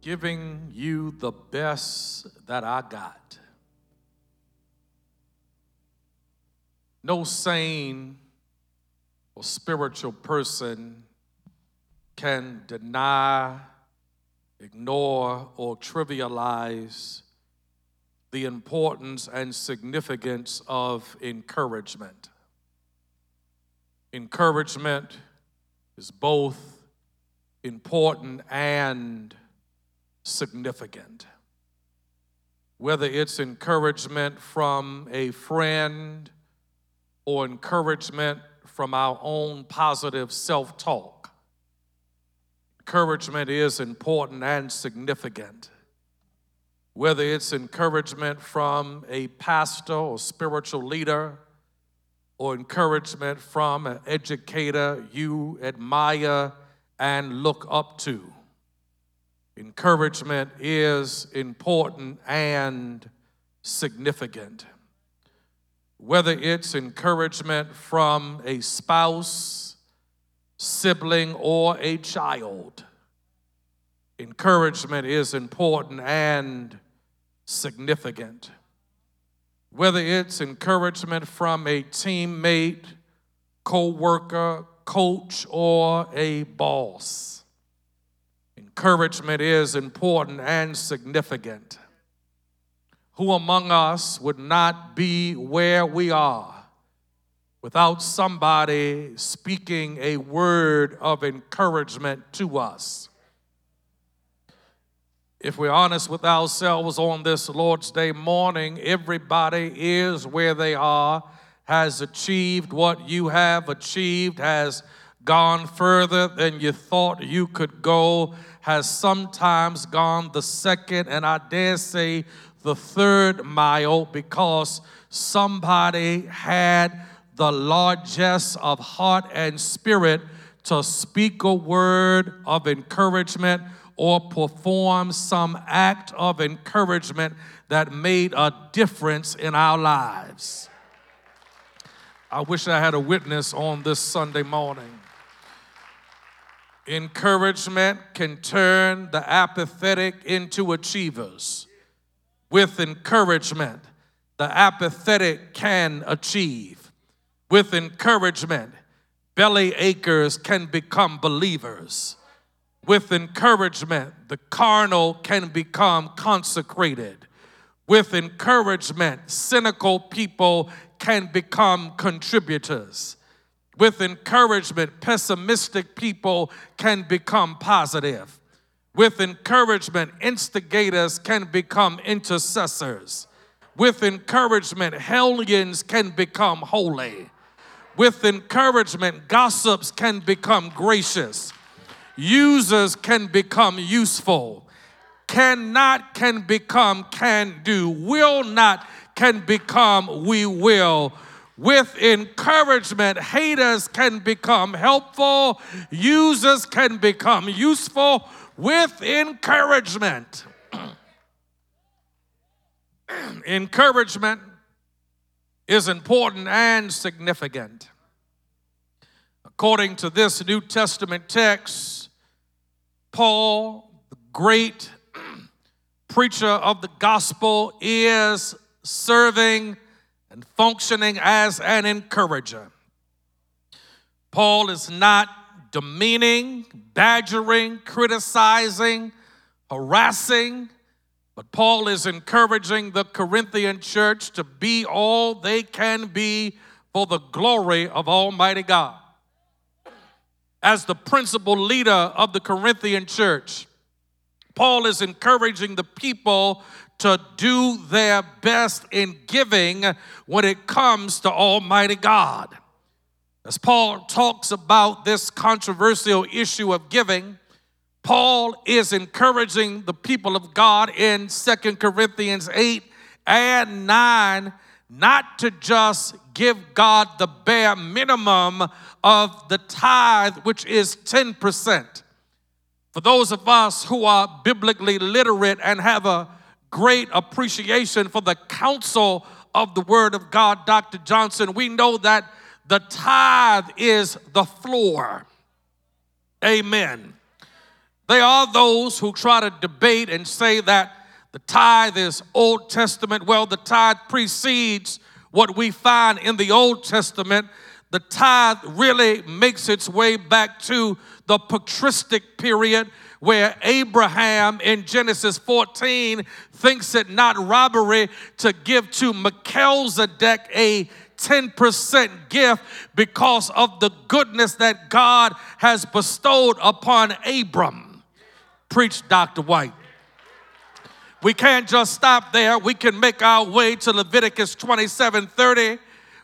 giving you the best that I got. No sane or spiritual person can deny, ignore, or trivialize the importance and significance of encouragement. Encouragement is both important and significant. Whether it's encouragement from a friend or encouragement from our own positive self talk, encouragement is important and significant whether it's encouragement from a pastor or spiritual leader, or encouragement from an educator you admire and look up to. Encouragement is important and significant. Whether it's encouragement from a spouse, sibling, or a child, encouragement is important and significant. Whether it's encouragement from a teammate, co worker, coach, or a boss, encouragement is important and significant. Who among us would not be where we are without somebody speaking a word of encouragement to us? If we're honest with ourselves on this Lord's Day morning, everybody is where they are, has achieved what you have achieved, has gone further than you thought you could go, has sometimes gone the second, and I dare say the third mile because somebody had the largesse of heart and spirit to speak a word of encouragement or perform some act of encouragement that made a difference in our lives. I wish I had a witness on this Sunday morning. Encouragement can turn the apathetic into achievers. With encouragement, the apathetic can achieve. With encouragement, belly achers can become believers with encouragement, the carnal can become consecrated. With encouragement, cynical people can become contributors. With encouragement, pessimistic people can become positive. With encouragement, instigators can become intercessors. With encouragement, hellions can become holy. With encouragement, gossips can become gracious. Users can become useful. Cannot can become can do. Will not can become we will. With encouragement, haters can become helpful. Users can become useful. With encouragement, encouragement is important and significant. According to this New Testament text, Paul, the great preacher of the gospel, is serving and functioning as an encourager. Paul is not demeaning, badgering, criticizing, harassing, but Paul is encouraging the Corinthian church to be all they can be for the glory of Almighty God as the principal leader of the Corinthian church, Paul is encouraging the people to do their best in giving when it comes to Almighty God. As Paul talks about this controversial issue of giving, Paul is encouraging the people of God in Second Corinthians 8 and 9 not to just give God the bare minimum of the tithe, which is 10%. For those of us who are biblically literate and have a great appreciation for the counsel of the Word of God, Dr. Johnson, we know that the tithe is the floor. Amen. They are those who try to debate and say that the tithe is Old Testament. Well, the tithe precedes what we find in the Old Testament. The tithe really makes its way back to the patristic period where Abraham in Genesis 14 thinks it not robbery to give to Melchizedek a 10% gift because of the goodness that God has bestowed upon Abram. Preach, Dr. White. We can't just stop there. We can make our way to Leviticus 27 30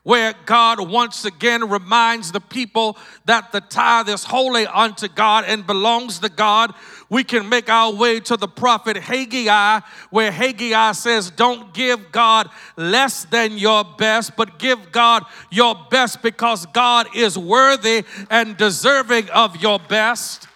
where God once again reminds the people that the tithe is holy unto God and belongs to God. We can make our way to the prophet Haggai, where Haggai says, Don't give God less than your best, but give God your best because God is worthy and deserving of your best.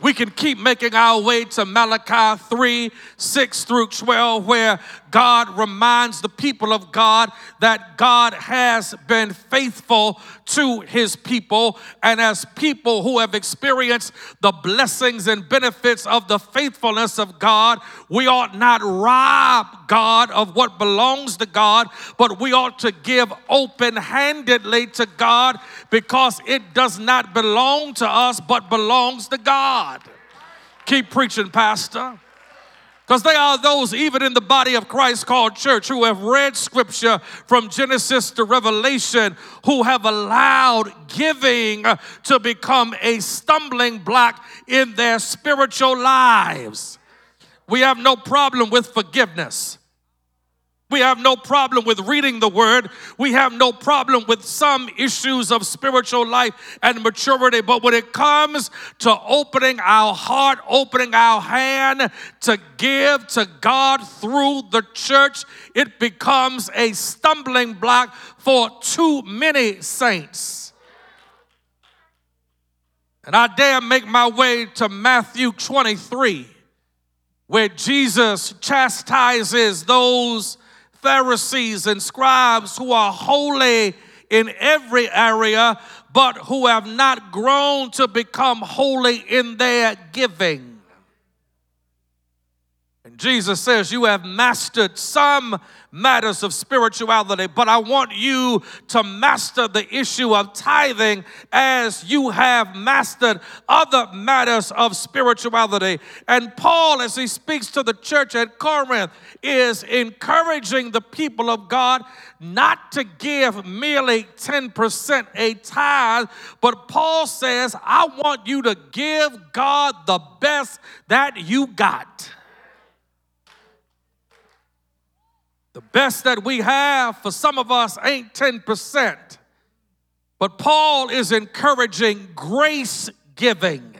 We can keep making our way to Malachi 3 6 through 12, where God reminds the people of God that God has been faithful to his people. And as people who have experienced the blessings and benefits of the faithfulness of God, we ought not rob God of what belongs to God, but we ought to give open handedly to God because it does not belong to us, but belongs to God. Keep preaching, Pastor. Because they are those, even in the body of Christ called church, who have read scripture from Genesis to Revelation, who have allowed giving uh, to become a stumbling block in their spiritual lives. We have no problem with forgiveness. We have no problem with reading the word. We have no problem with some issues of spiritual life and maturity. But when it comes to opening our heart, opening our hand to give to God through the church, it becomes a stumbling block for too many saints. And I dare make my way to Matthew 23, where Jesus chastises those Pharisees and scribes who are holy in every area, but who have not grown to become holy in their giving. Jesus says, You have mastered some matters of spirituality, but I want you to master the issue of tithing as you have mastered other matters of spirituality. And Paul, as he speaks to the church at Corinth, is encouraging the people of God not to give merely 10% a tithe, but Paul says, I want you to give God the best that you got. The best that we have for some of us ain't 10%. But Paul is encouraging grace giving.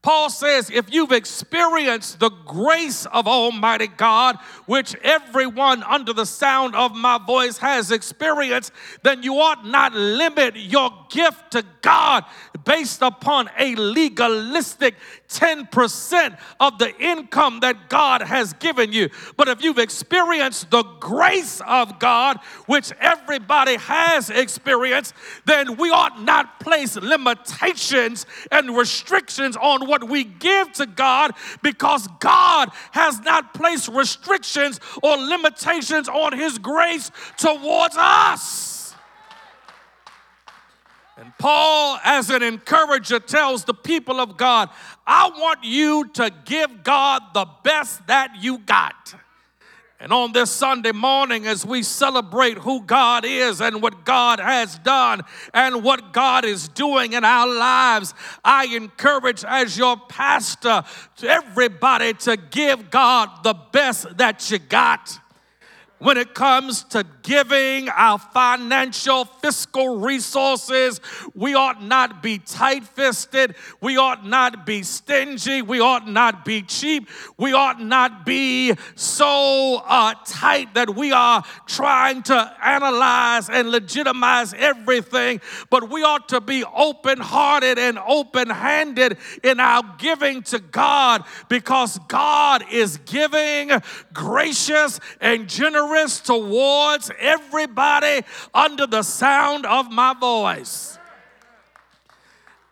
Paul says, if you've experienced the grace of Almighty God, which everyone under the sound of my voice has experienced, then you ought not limit your gift to God based upon a legalistic 10% of the income that God has given you. But if you've experienced the grace of God, which everybody has experienced, then we ought not place limitations and restrictions on what we give to God because God has not placed restrictions or limitations on His grace towards us. And Paul, as an encourager, tells the people of God, I want you to give God the best that you got. And on this Sunday morning, as we celebrate who God is and what God has done and what God is doing in our lives, I encourage, as your pastor, to everybody to give God the best that you got when it comes to giving our financial, fiscal resources, we ought not be tight fisted. We ought not be stingy. We ought not be cheap. We ought not be so uh, tight that we are trying to analyze and legitimize everything, but we ought to be open hearted and open handed in our giving to God because God is giving, gracious, and generous towards everybody under the sound of my voice.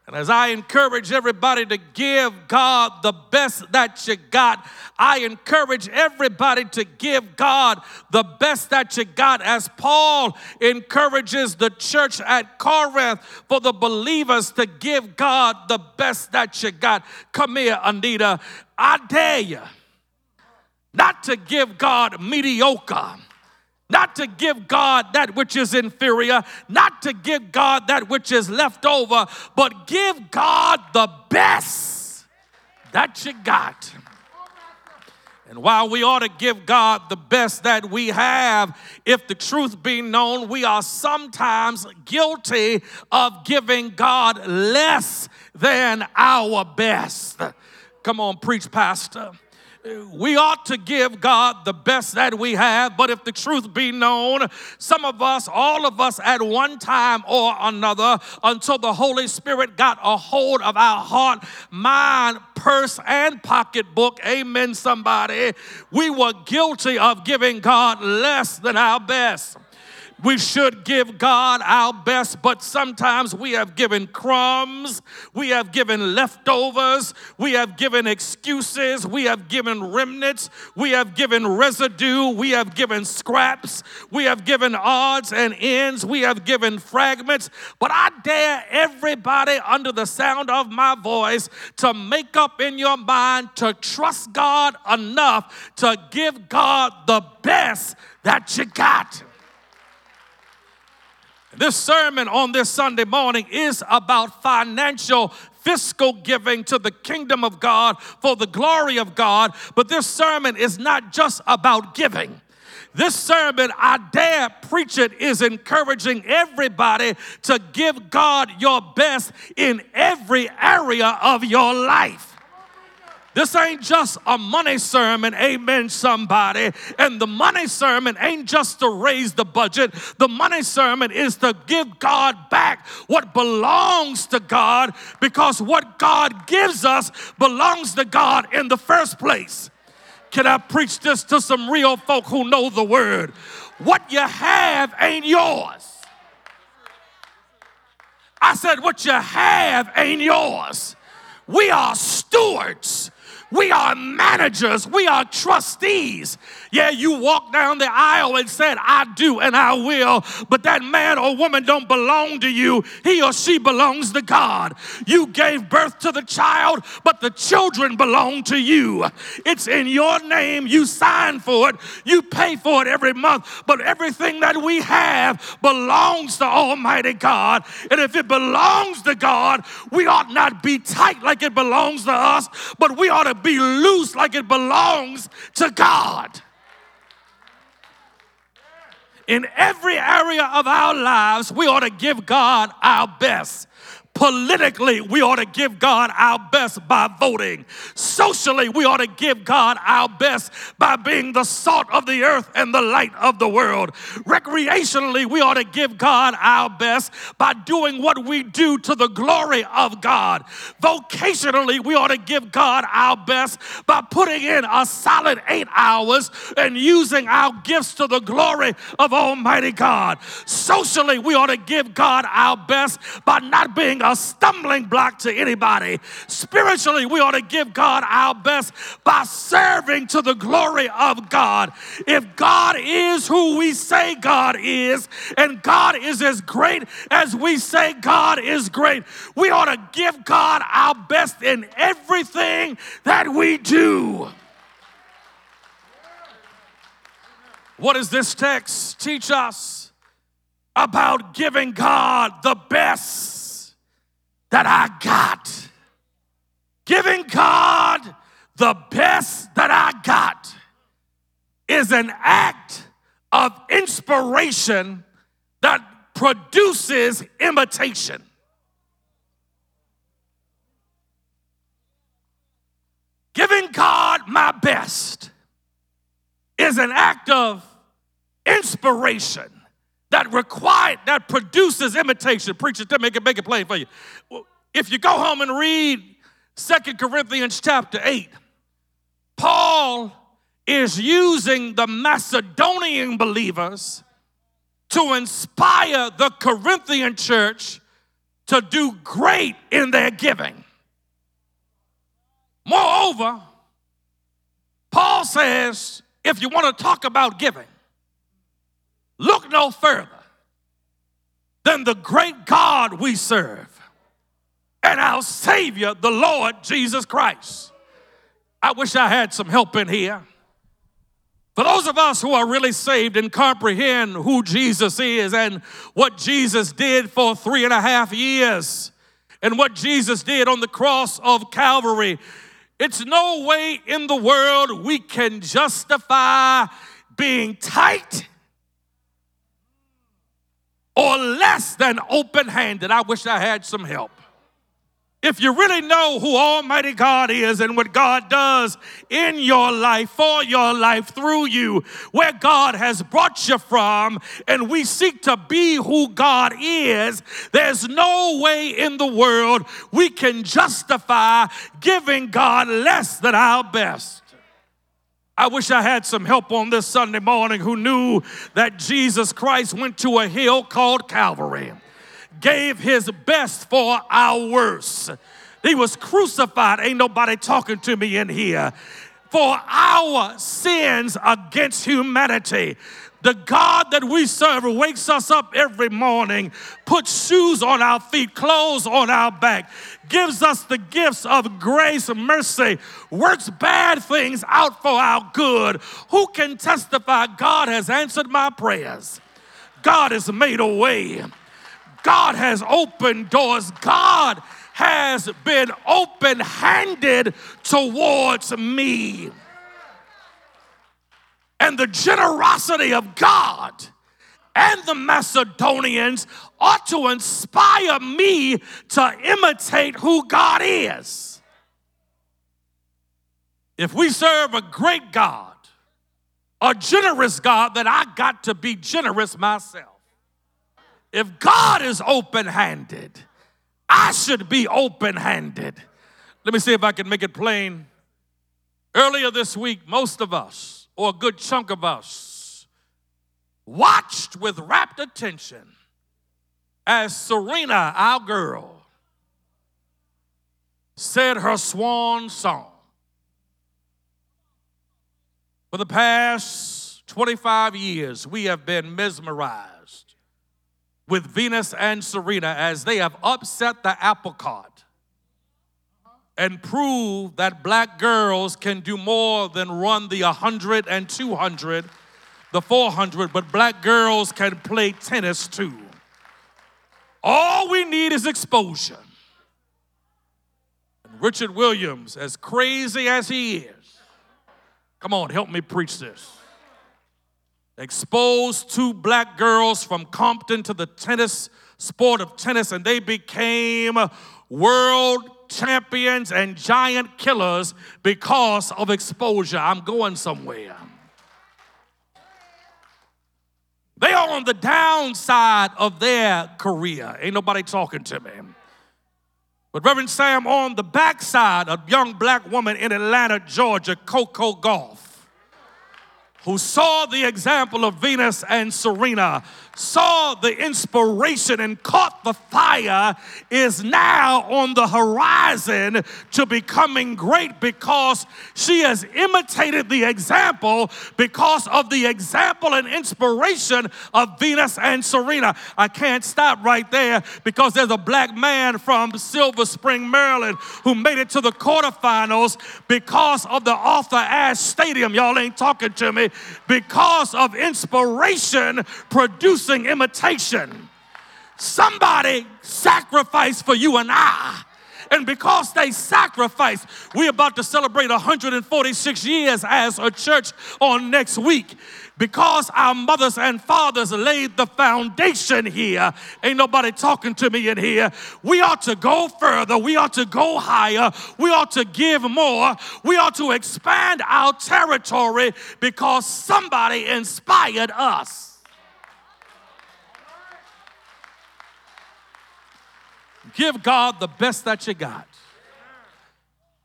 And as I encourage everybody to give God the best that you got, I encourage everybody to give God the best that you got, as Paul encourages the church at Corinth for the believers to give God the best that you got. Come here, Anita. I dare you not to give God mediocre not to give God that which is inferior, not to give God that which is left over, but give God the best that you got. And while we ought to give God the best that we have, if the truth be known, we are sometimes guilty of giving God less than our best. Come on, preach, Pastor we ought to give God the best that we have, but if the truth be known, some of us, all of us at one time or another, until the Holy Spirit got a hold of our heart, mind, purse, and pocketbook, amen, somebody, we were guilty of giving God less than our best. We should give God our best, but sometimes we have given crumbs, we have given leftovers, we have given excuses, we have given remnants, we have given residue, we have given scraps, we have given odds and ends, we have given fragments. But I dare everybody under the sound of my voice to make up in your mind to trust God enough to give God the best that you got. This sermon on this Sunday morning is about financial fiscal giving to the kingdom of God for the glory of God. But this sermon is not just about giving. This sermon, I dare preach it, is encouraging everybody to give God your best in every area of your life. This ain't just a money sermon, amen, somebody. And the money sermon ain't just to raise the budget. The money sermon is to give God back what belongs to God because what God gives us belongs to God in the first place. Can I preach this to some real folk who know the word? What you have ain't yours. I said, What you have ain't yours. We are stewards we are managers. We are trustees. Yeah, you walk down the aisle and said, I do and I will, but that man or woman don't belong to you. He or she belongs to God. You gave birth to the child, but the children belong to you. It's in your name. You sign for it. You pay for it every month, but everything that we have belongs to Almighty God. And if it belongs to God, we ought not be tight like it belongs to us, but we ought to be loose like it belongs to God. In every area of our lives, we ought to give God our best. Politically, we ought to give God our best by voting. Socially, we ought to give God our best by being the salt of the earth and the light of the world. Recreationally, we ought to give God our best by doing what we do to the glory of God. Vocationally, we ought to give God our best by putting in a solid eight hours and using our gifts to the glory of Almighty God. Socially, we ought to give God our best by not being a stumbling block to anybody. Spiritually, we ought to give God our best by serving to the glory of God. If God is who we say God is, and God is as great as we say God is great, we ought to give God our best in everything that we do. What does this text teach us about giving God the best? That I got. Giving God the best that I got is an act of inspiration that produces imitation. Giving God my best is an act of inspiration that required, that produces imitation. Preacher, to make it make it plain for you. If you go home and read Second Corinthians chapter 8, Paul is using the Macedonian believers to inspire the Corinthian church to do great in their giving. Moreover, Paul says if you want to talk about giving, look no further than the great God we serve and our Savior, the Lord Jesus Christ. I wish I had some help in here. For those of us who are really saved and comprehend who Jesus is and what Jesus did for three and a half years and what Jesus did on the cross of Calvary, it's no way in the world we can justify being tight or less than open handed. I wish I had some help if you really know who Almighty God is and what God does in your life, for your life, through you, where God has brought you from, and we seek to be who God is, there's no way in the world we can justify giving God less than our best. I wish I had some help on this Sunday morning who knew that Jesus Christ went to a hill called Calvary gave his best for our worst. He was crucified. Ain't nobody talking to me in here. For our sins against humanity. The God that we serve wakes us up every morning, puts shoes on our feet, clothes on our back, gives us the gifts of grace and mercy, works bad things out for our good. Who can testify God has answered my prayers? God has made a way. God has opened doors. God has been open handed towards me. And the generosity of God and the Macedonians ought to inspire me to imitate who God is. If we serve a great God, a generous God, then I got to be generous myself. If God is open handed, I should be open handed. Let me see if I can make it plain. Earlier this week, most of us, or a good chunk of us, watched with rapt attention as Serena, our girl, said her swan song. For the past 25 years, we have been mesmerized with Venus and Serena as they have upset the apple cart and prove that black girls can do more than run the 100 and 200, the 400, but black girls can play tennis too. All we need is exposure. And Richard Williams, as crazy as he is, come on, help me preach this exposed two black girls from Compton to the tennis sport of tennis, and they became world champions and giant killers because of exposure. I'm going somewhere. They are on the downside of their career. Ain't nobody talking to me. But Reverend Sam on the backside, a young black woman in Atlanta, Georgia, Coco Gauff, who saw the example of Venus and Serena saw the inspiration and caught the fire is now on the horizon to becoming great because she has imitated the example because of the example and inspiration of Venus and Serena. I can't stop right there because there's a black man from Silver Spring, Maryland who made it to the quarterfinals because of the Arthur Ashe Stadium. Y'all ain't talking to me. Because of inspiration produced producing imitation. Somebody sacrificed for you and I. And because they sacrificed, we're about to celebrate 146 years as a church on next week. Because our mothers and fathers laid the foundation here, ain't nobody talking to me in here. We ought to go further. We ought to go higher. We ought to give more. We ought to expand our territory because somebody inspired us. Give God the best that you got.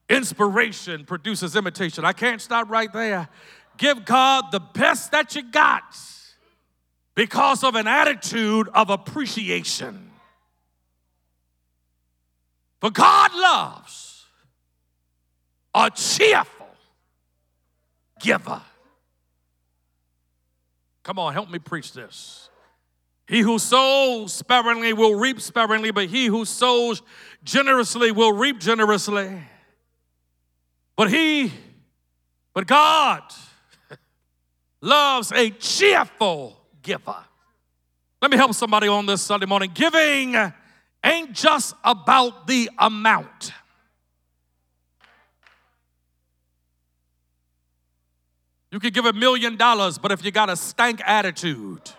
Inspiration produces imitation. I can't stop right there. Give God the best that you got because of an attitude of appreciation. For God loves a cheerful giver. Come on, help me preach this. He who sows sparingly will reap sparingly, but he who sows generously will reap generously. But he, but God loves a cheerful giver. Let me help somebody on this Sunday morning. Giving ain't just about the amount. You could give a million dollars, but if you got a stank attitude,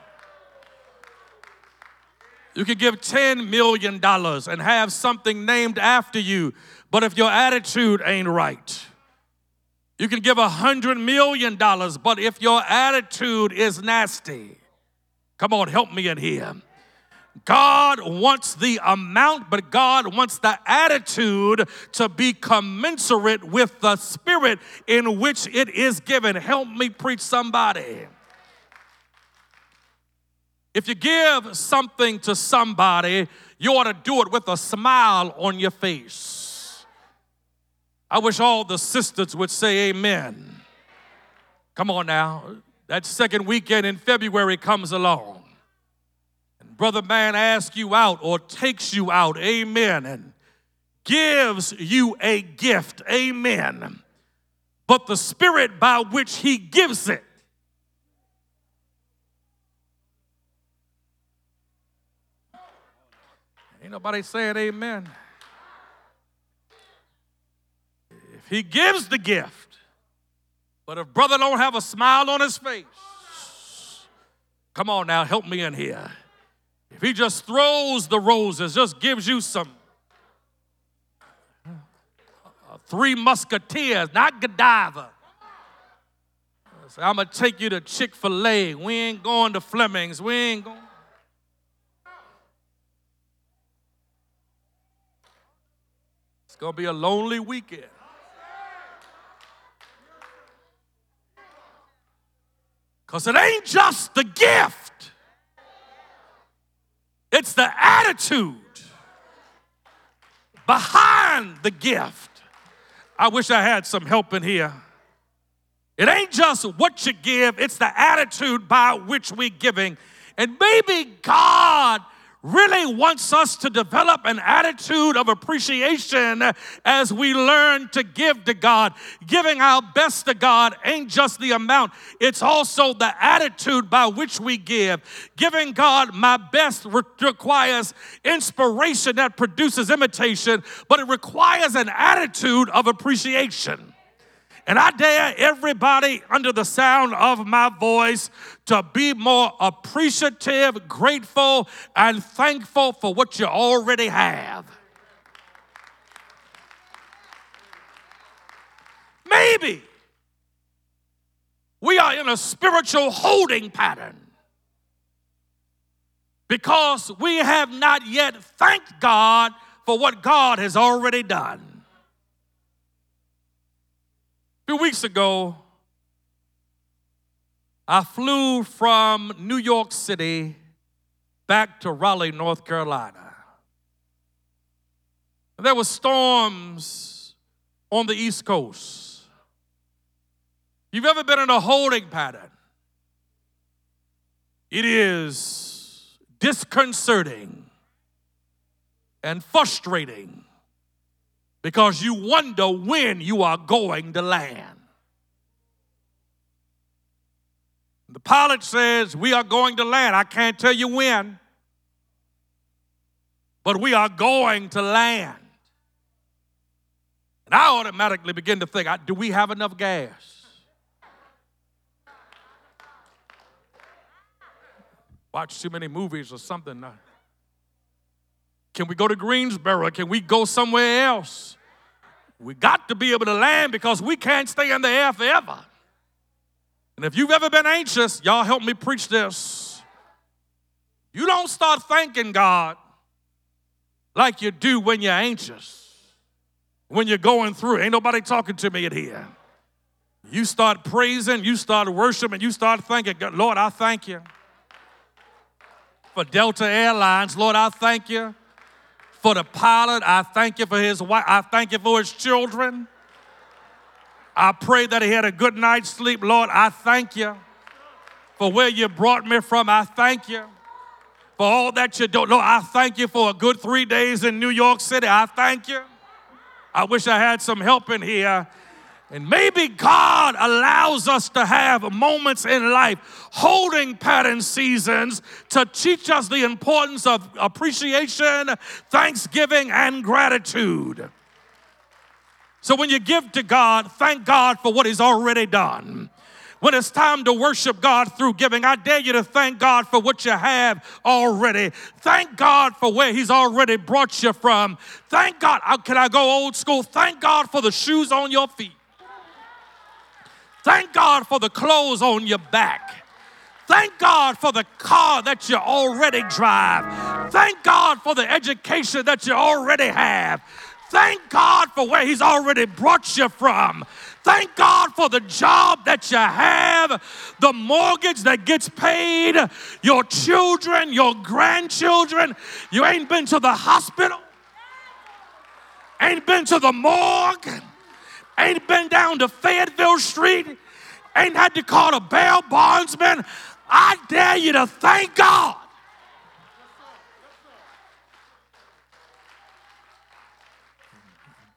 you could give $10 million and have something named after you, but if your attitude ain't right, you can give a $100 million, but if your attitude is nasty, come on, help me in here. God wants the amount, but God wants the attitude to be commensurate with the spirit in which it is given. Help me preach somebody. If you give something to somebody, you ought to do it with a smile on your face. I wish all the sisters would say amen. Come on now. That second weekend in February comes along And brother man asks you out or takes you out, amen, and gives you a gift, amen, but the spirit by which he gives it Ain't nobody saying amen. If he gives the gift, but if brother don't have a smile on his face, come on now, help me in here. If he just throws the roses, just gives you some uh, three musketeers, not Godiva. I'm gonna take you to Chick fil A. We ain't going to Fleming's. We ain't going. It's gonna be a lonely weekend. Because it ain't just the gift. It's the attitude behind the gift. I wish I had some help in here. It ain't just what you give, it's the attitude by which we're giving. And maybe God really wants us to develop an attitude of appreciation as we learn to give to God. Giving our best to God ain't just the amount, it's also the attitude by which we give. Giving God my best re- requires inspiration that produces imitation, but it requires an attitude of appreciation. And I dare everybody under the sound of my voice to be more appreciative, grateful, and thankful for what you already have. Maybe we are in a spiritual holding pattern because we have not yet thanked God for what God has already done few weeks ago, I flew from New York City back to Raleigh, North Carolina. There were storms on the East Coast. You've ever been in a holding pattern? It is disconcerting and frustrating because you wonder when you are going to land. The pilot says, We are going to land. I can't tell you when, but we are going to land. And I automatically begin to think, Do we have enough gas? Watch too many movies or something. Can we go to Greensboro? Can we go somewhere else? We got to be able to land because we can't stay in the air forever. And if you've ever been anxious, y'all help me preach this. You don't start thanking God like you do when you're anxious, when you're going through. Ain't nobody talking to me in here. You start praising, you start worshiping, you start thanking Lord, I thank you for Delta Airlines. Lord, I thank you for the pilot. I thank you for his wife. I thank you for his children. I pray that he had a good night's sleep. Lord, I thank you for where you brought me from. I thank you for all that you do. Lord, I thank you for a good three days in New York City. I thank you. I wish I had some help in here. And maybe God allows us to have moments in life, holding pattern seasons, to teach us the importance of appreciation, thanksgiving, and gratitude. So when you give to God, thank God for what He's already done. When it's time to worship God through giving, I dare you to thank God for what you have already. Thank God for where He's already brought you from. Thank God. Uh, can I go old school? Thank God for the shoes on your feet. Thank God for the clothes on your back. Thank God for the car that you already drive. Thank God for the education that you already have. Thank God for where He's already brought you from. Thank God for the job that you have, the mortgage that gets paid, your children, your grandchildren. You ain't been to the hospital, ain't been to the morgue, ain't been down to Fayetteville Street, ain't had to call a bail bondsman. I dare you to thank God.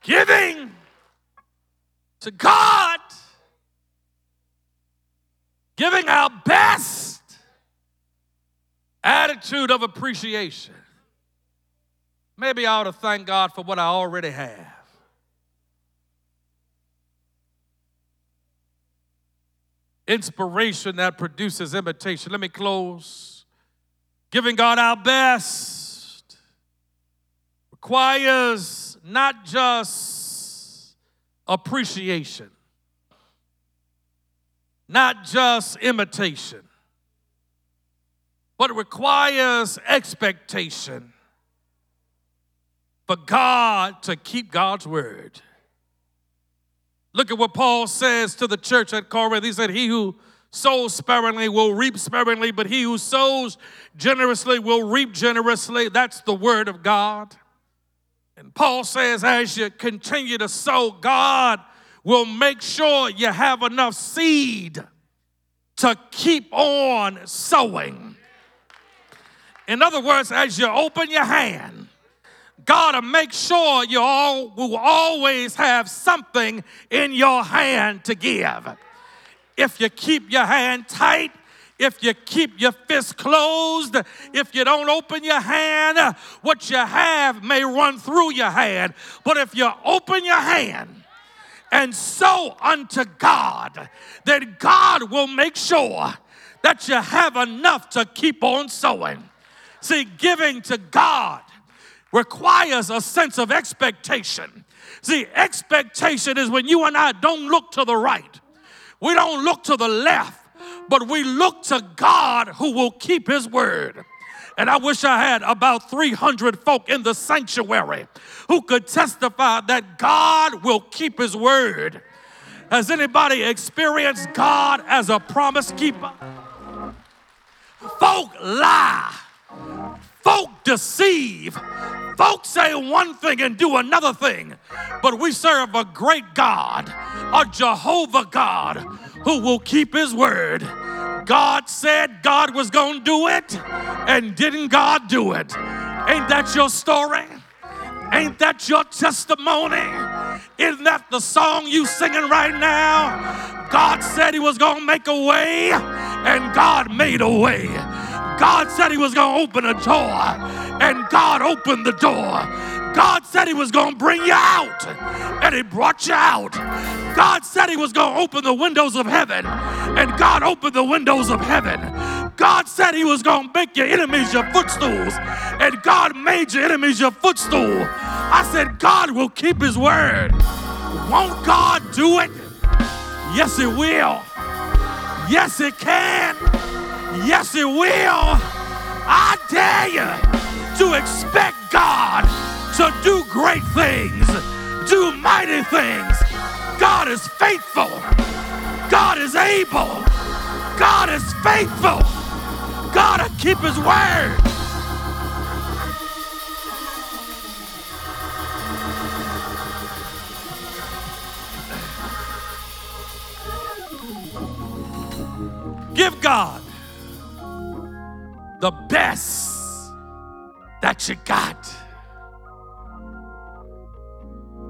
Giving to God, giving our best attitude of appreciation. Maybe I ought to thank God for what I already have. Inspiration that produces imitation. Let me close. Giving God our best requires not just appreciation, not just imitation, but requires expectation for God to keep God's word. Look at what Paul says to the church at Corinth. He said, He who sows sparingly will reap sparingly, but he who sows generously will reap generously. That's the word of God. And Paul says, as you continue to sow, God will make sure you have enough seed to keep on sowing. In other words, as you open your hand, God to make sure you all will always have something in your hand to give. If you keep your hand tight, if you keep your fist closed, if you don't open your hand, what you have may run through your hand. But if you open your hand and sow unto God, then God will make sure that you have enough to keep on sowing. See, giving to God requires a sense of expectation. See, expectation is when you and I don't look to the right, we don't look to the left, but we look to God who will keep His word. And I wish I had about 300 folk in the sanctuary who could testify that God will keep His word. Has anybody experienced God as a promise keeper? Folk lie, folk deceive, Folks say one thing and do another thing, but we serve a great God, a Jehovah God, who will keep his word. God said God was going to do it, and didn't God do it? Ain't that your story? Ain't that your testimony? Isn't that the song you singing right now? God said he was going to make a way, and God made a way. God said he was going to open a door, and God opened the door. God said He was going to bring you out, and He brought you out. God said He was going to open the windows of heaven, and God opened the windows of heaven. God said He was going to make your enemies your footstools, and God made your enemies your footstool. I said, God will keep His word. Won't God do it? Yes, He will. Yes, it can. Yes, it will. I dare you to expect God to do great things, do mighty things. God is faithful. God is able. God is faithful. God will keep his word. Give God the best that you got.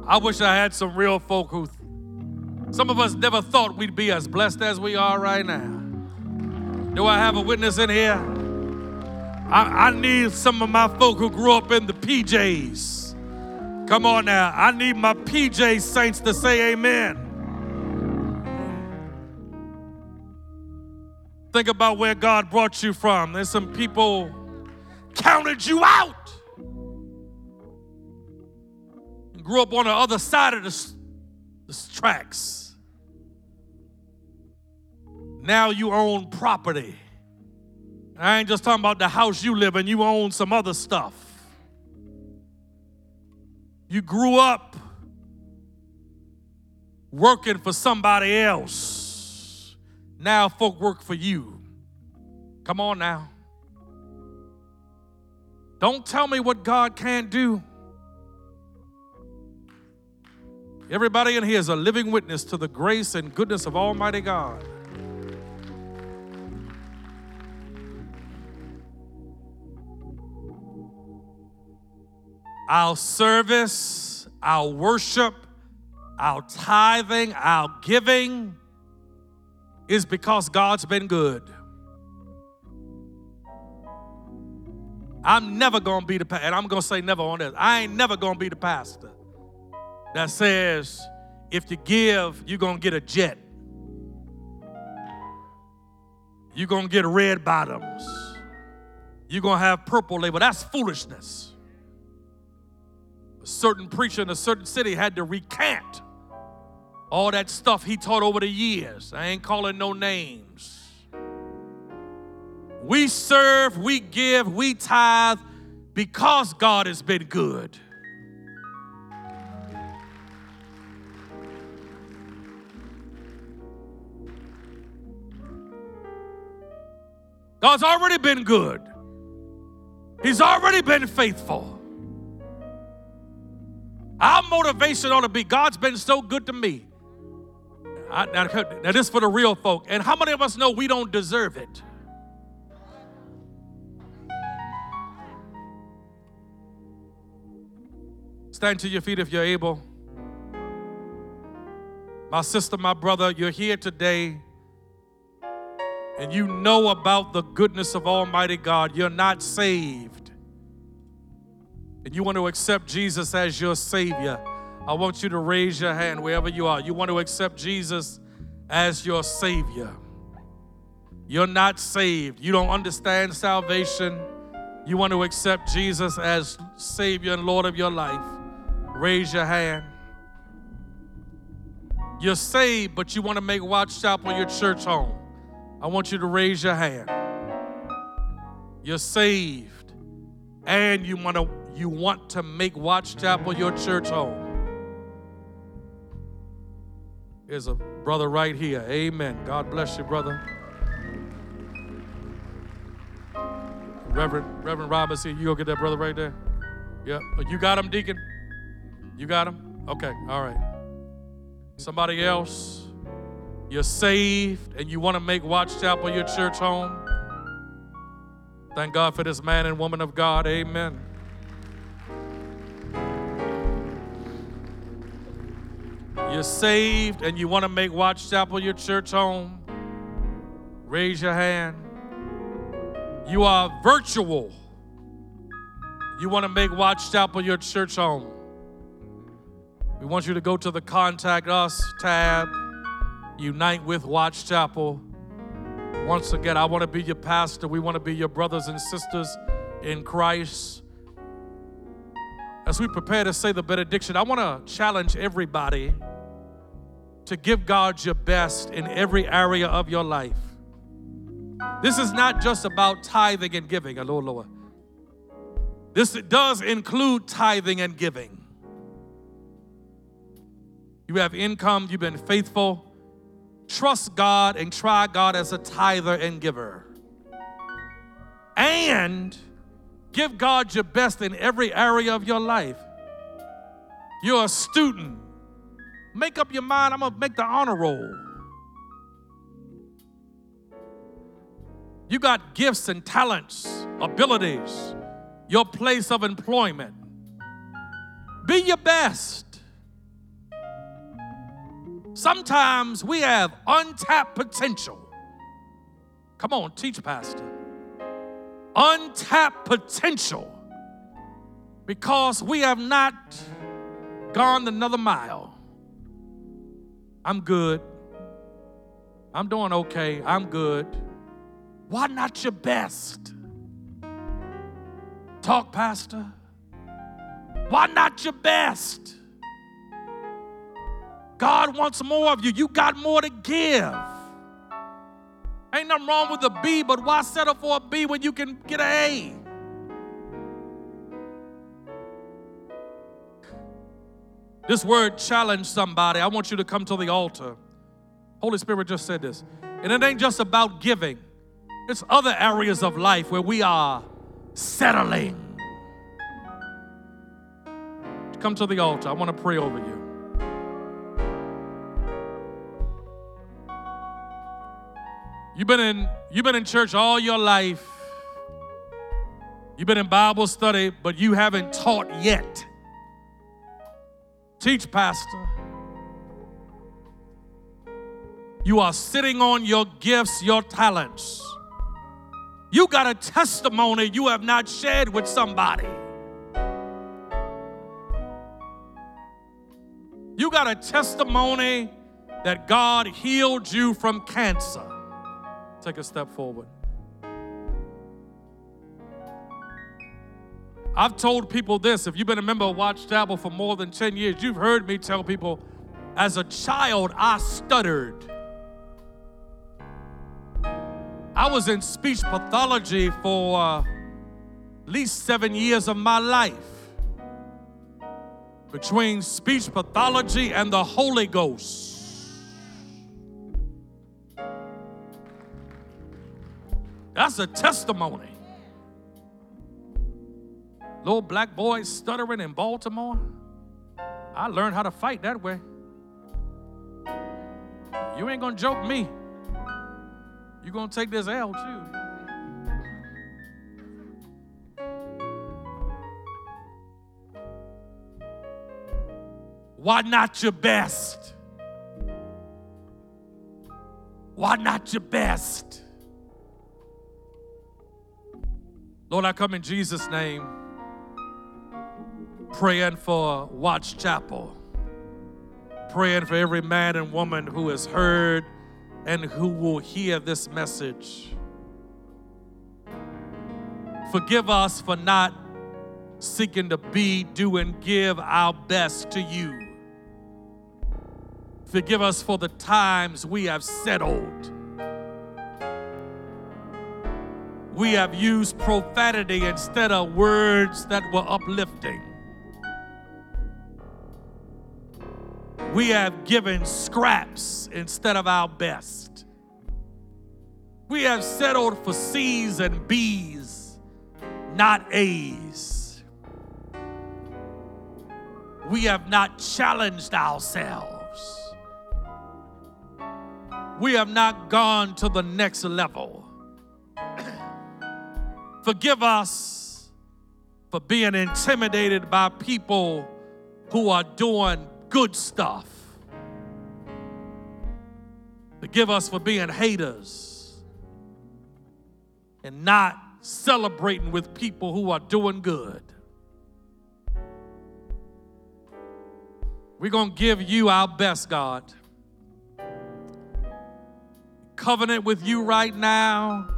I wish I had some real folk who, some of us never thought we'd be as blessed as we are right now. Do I have a witness in here? I, I need some of my folk who grew up in the PJs. Come on now. I need my PJ saints to say amen. Think about where God brought you from. There's some people counted you out. grew up on the other side of the, the tracks. Now you own property. I ain't just talking about the house you live in, you own some other stuff. You grew up working for somebody else. Now folk work for you. Come on now. Don't tell me what God can't do. Everybody in here is a living witness to the grace and goodness of Almighty God. Our service, our worship, our tithing, our giving is because God's been good. I'm never gonna be the pastor, and I'm gonna say never on this. I ain't never gonna be the pastor that says if you give, you're going to get a jet. You're going to get red bottoms. You're going to have purple label. That's foolishness. A certain preacher in a certain city had to recant all that stuff he taught over the years. I ain't calling no names. We serve, we give, we tithe because God has been good. God's already been good. He's already been faithful. Our motivation ought to be God's been so good to me. I, now, this for the real folk. And how many of us know we don't deserve it? Stand to your feet if you're able. My sister, my brother, you're here today and you know about the goodness of Almighty God, you're not saved, and you want to accept Jesus as your Savior, I want you to raise your hand wherever you are. You want to accept Jesus as your Savior. You're not saved. You don't understand salvation. You want to accept Jesus as Savior and Lord of your life. Raise your hand. You're saved, but you want to make Watch Chapel your church home. I want you to raise your hand. You're saved and you want to you want to make Watch Chapel your church home. There's a brother right here. Amen. God bless you, brother. Reverend Reverend Robinson, you go get that brother right there. Yeah. Oh, you got him, Deacon? You got him? Okay, all right. Somebody else? you're saved and you want to make Watch Chapel your church home, thank God for this man and woman of God. Amen. You're saved and you want to make Watch Chapel your church home, raise your hand. You are virtual. You want to make Watch Chapel your church home. We want you to go to the Contact Us tab unite with Watch Chapel. Once again, I want to be your pastor. We want to be your brothers and sisters in Christ. As we prepare to say the benediction, I want to challenge everybody to give God your best in every area of your life. This is not just about tithing and giving, hello, Lord. This does include tithing and giving. You have income, you've been faithful, trust God and try God as a tither and giver. And give God your best in every area of your life. You're a student. Make up your mind, I'm gonna make the honor roll. You got gifts and talents, abilities, your place of employment. Be your best. Sometimes we have untapped potential. Come on, teach, Pastor. Untapped potential because we have not gone another mile. I'm good. I'm doing okay. I'm good. Why not your best? Talk, Pastor. Why not your best? God wants more of you. You got more to give. Ain't nothing wrong with a B, but why settle for a B when you can get an A? This word challenge somebody. I want you to come to the altar. Holy Spirit just said this. And it ain't just about giving, it's other areas of life where we are settling. Come to the altar. I want to pray over you. You've been in you've been in church all your life. You've been in Bible study, but you haven't taught yet. Teach, Pastor. You are sitting on your gifts, your talents. You got a testimony you have not shared with somebody. You got a testimony that God healed you from cancer. Take a step forward. I've told people this. If you've been a member of Watch Chapel for more than 10 years, you've heard me tell people as a child, I stuttered. I was in speech pathology for uh, at least seven years of my life. Between speech pathology and the Holy Ghost. That's a testimony. Little black boy stuttering in Baltimore. I learned how to fight that way. You ain't gonna joke me. You're gonna take this L too. Why not your best? Why not your best? Lord, I come in Jesus' name praying for Watch Chapel, praying for every man and woman who has heard and who will hear this message. Forgive us for not seeking to be, do, and give our best to you. Forgive us for the times we have settled we have used profanity instead of words that were uplifting. We have given scraps instead of our best. We have settled for C's and B's, not A's. We have not challenged ourselves. We have not gone to the next level. Forgive us for being intimidated by people who are doing good stuff. Forgive us for being haters and not celebrating with people who are doing good. We're going to give you our best, God. Covenant with you right now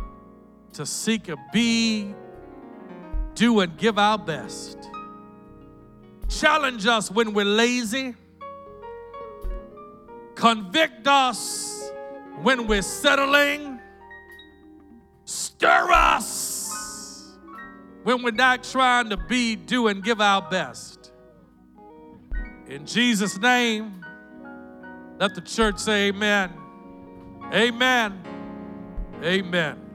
to seek a be, do, and give our best. Challenge us when we're lazy. Convict us when we're settling. Stir us when we're not trying to be, do, and give our best. In Jesus' name, let the church say amen. Amen. Amen.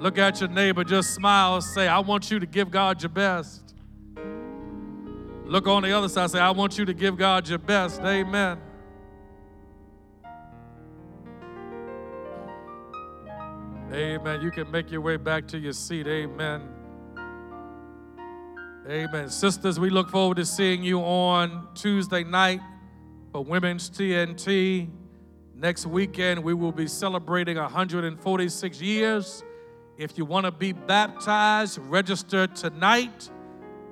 Look at your neighbor, just smile, say, I want you to give God your best. Look on the other side, say, I want you to give God your best. Amen. Amen. You can make your way back to your seat. Amen. Amen. Sisters, we look forward to seeing you on Tuesday night for Women's TNT. Next weekend, we will be celebrating 146 years. If you want to be baptized, register tonight.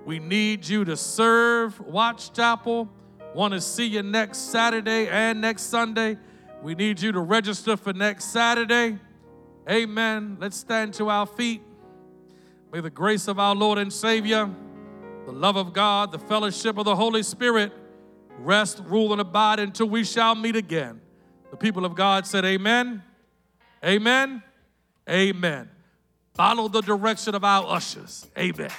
We need you to serve Watch Chapel. Want to see you next Saturday and next Sunday. We need you to register for next Saturday. Amen. Let's stand to our feet. May the grace of our Lord and Savior, the love of God, the fellowship of the Holy Spirit rest, rule, and abide until we shall meet again. The people of God said, Amen. Amen. Amen. Follow the direction of our ushers. Amen.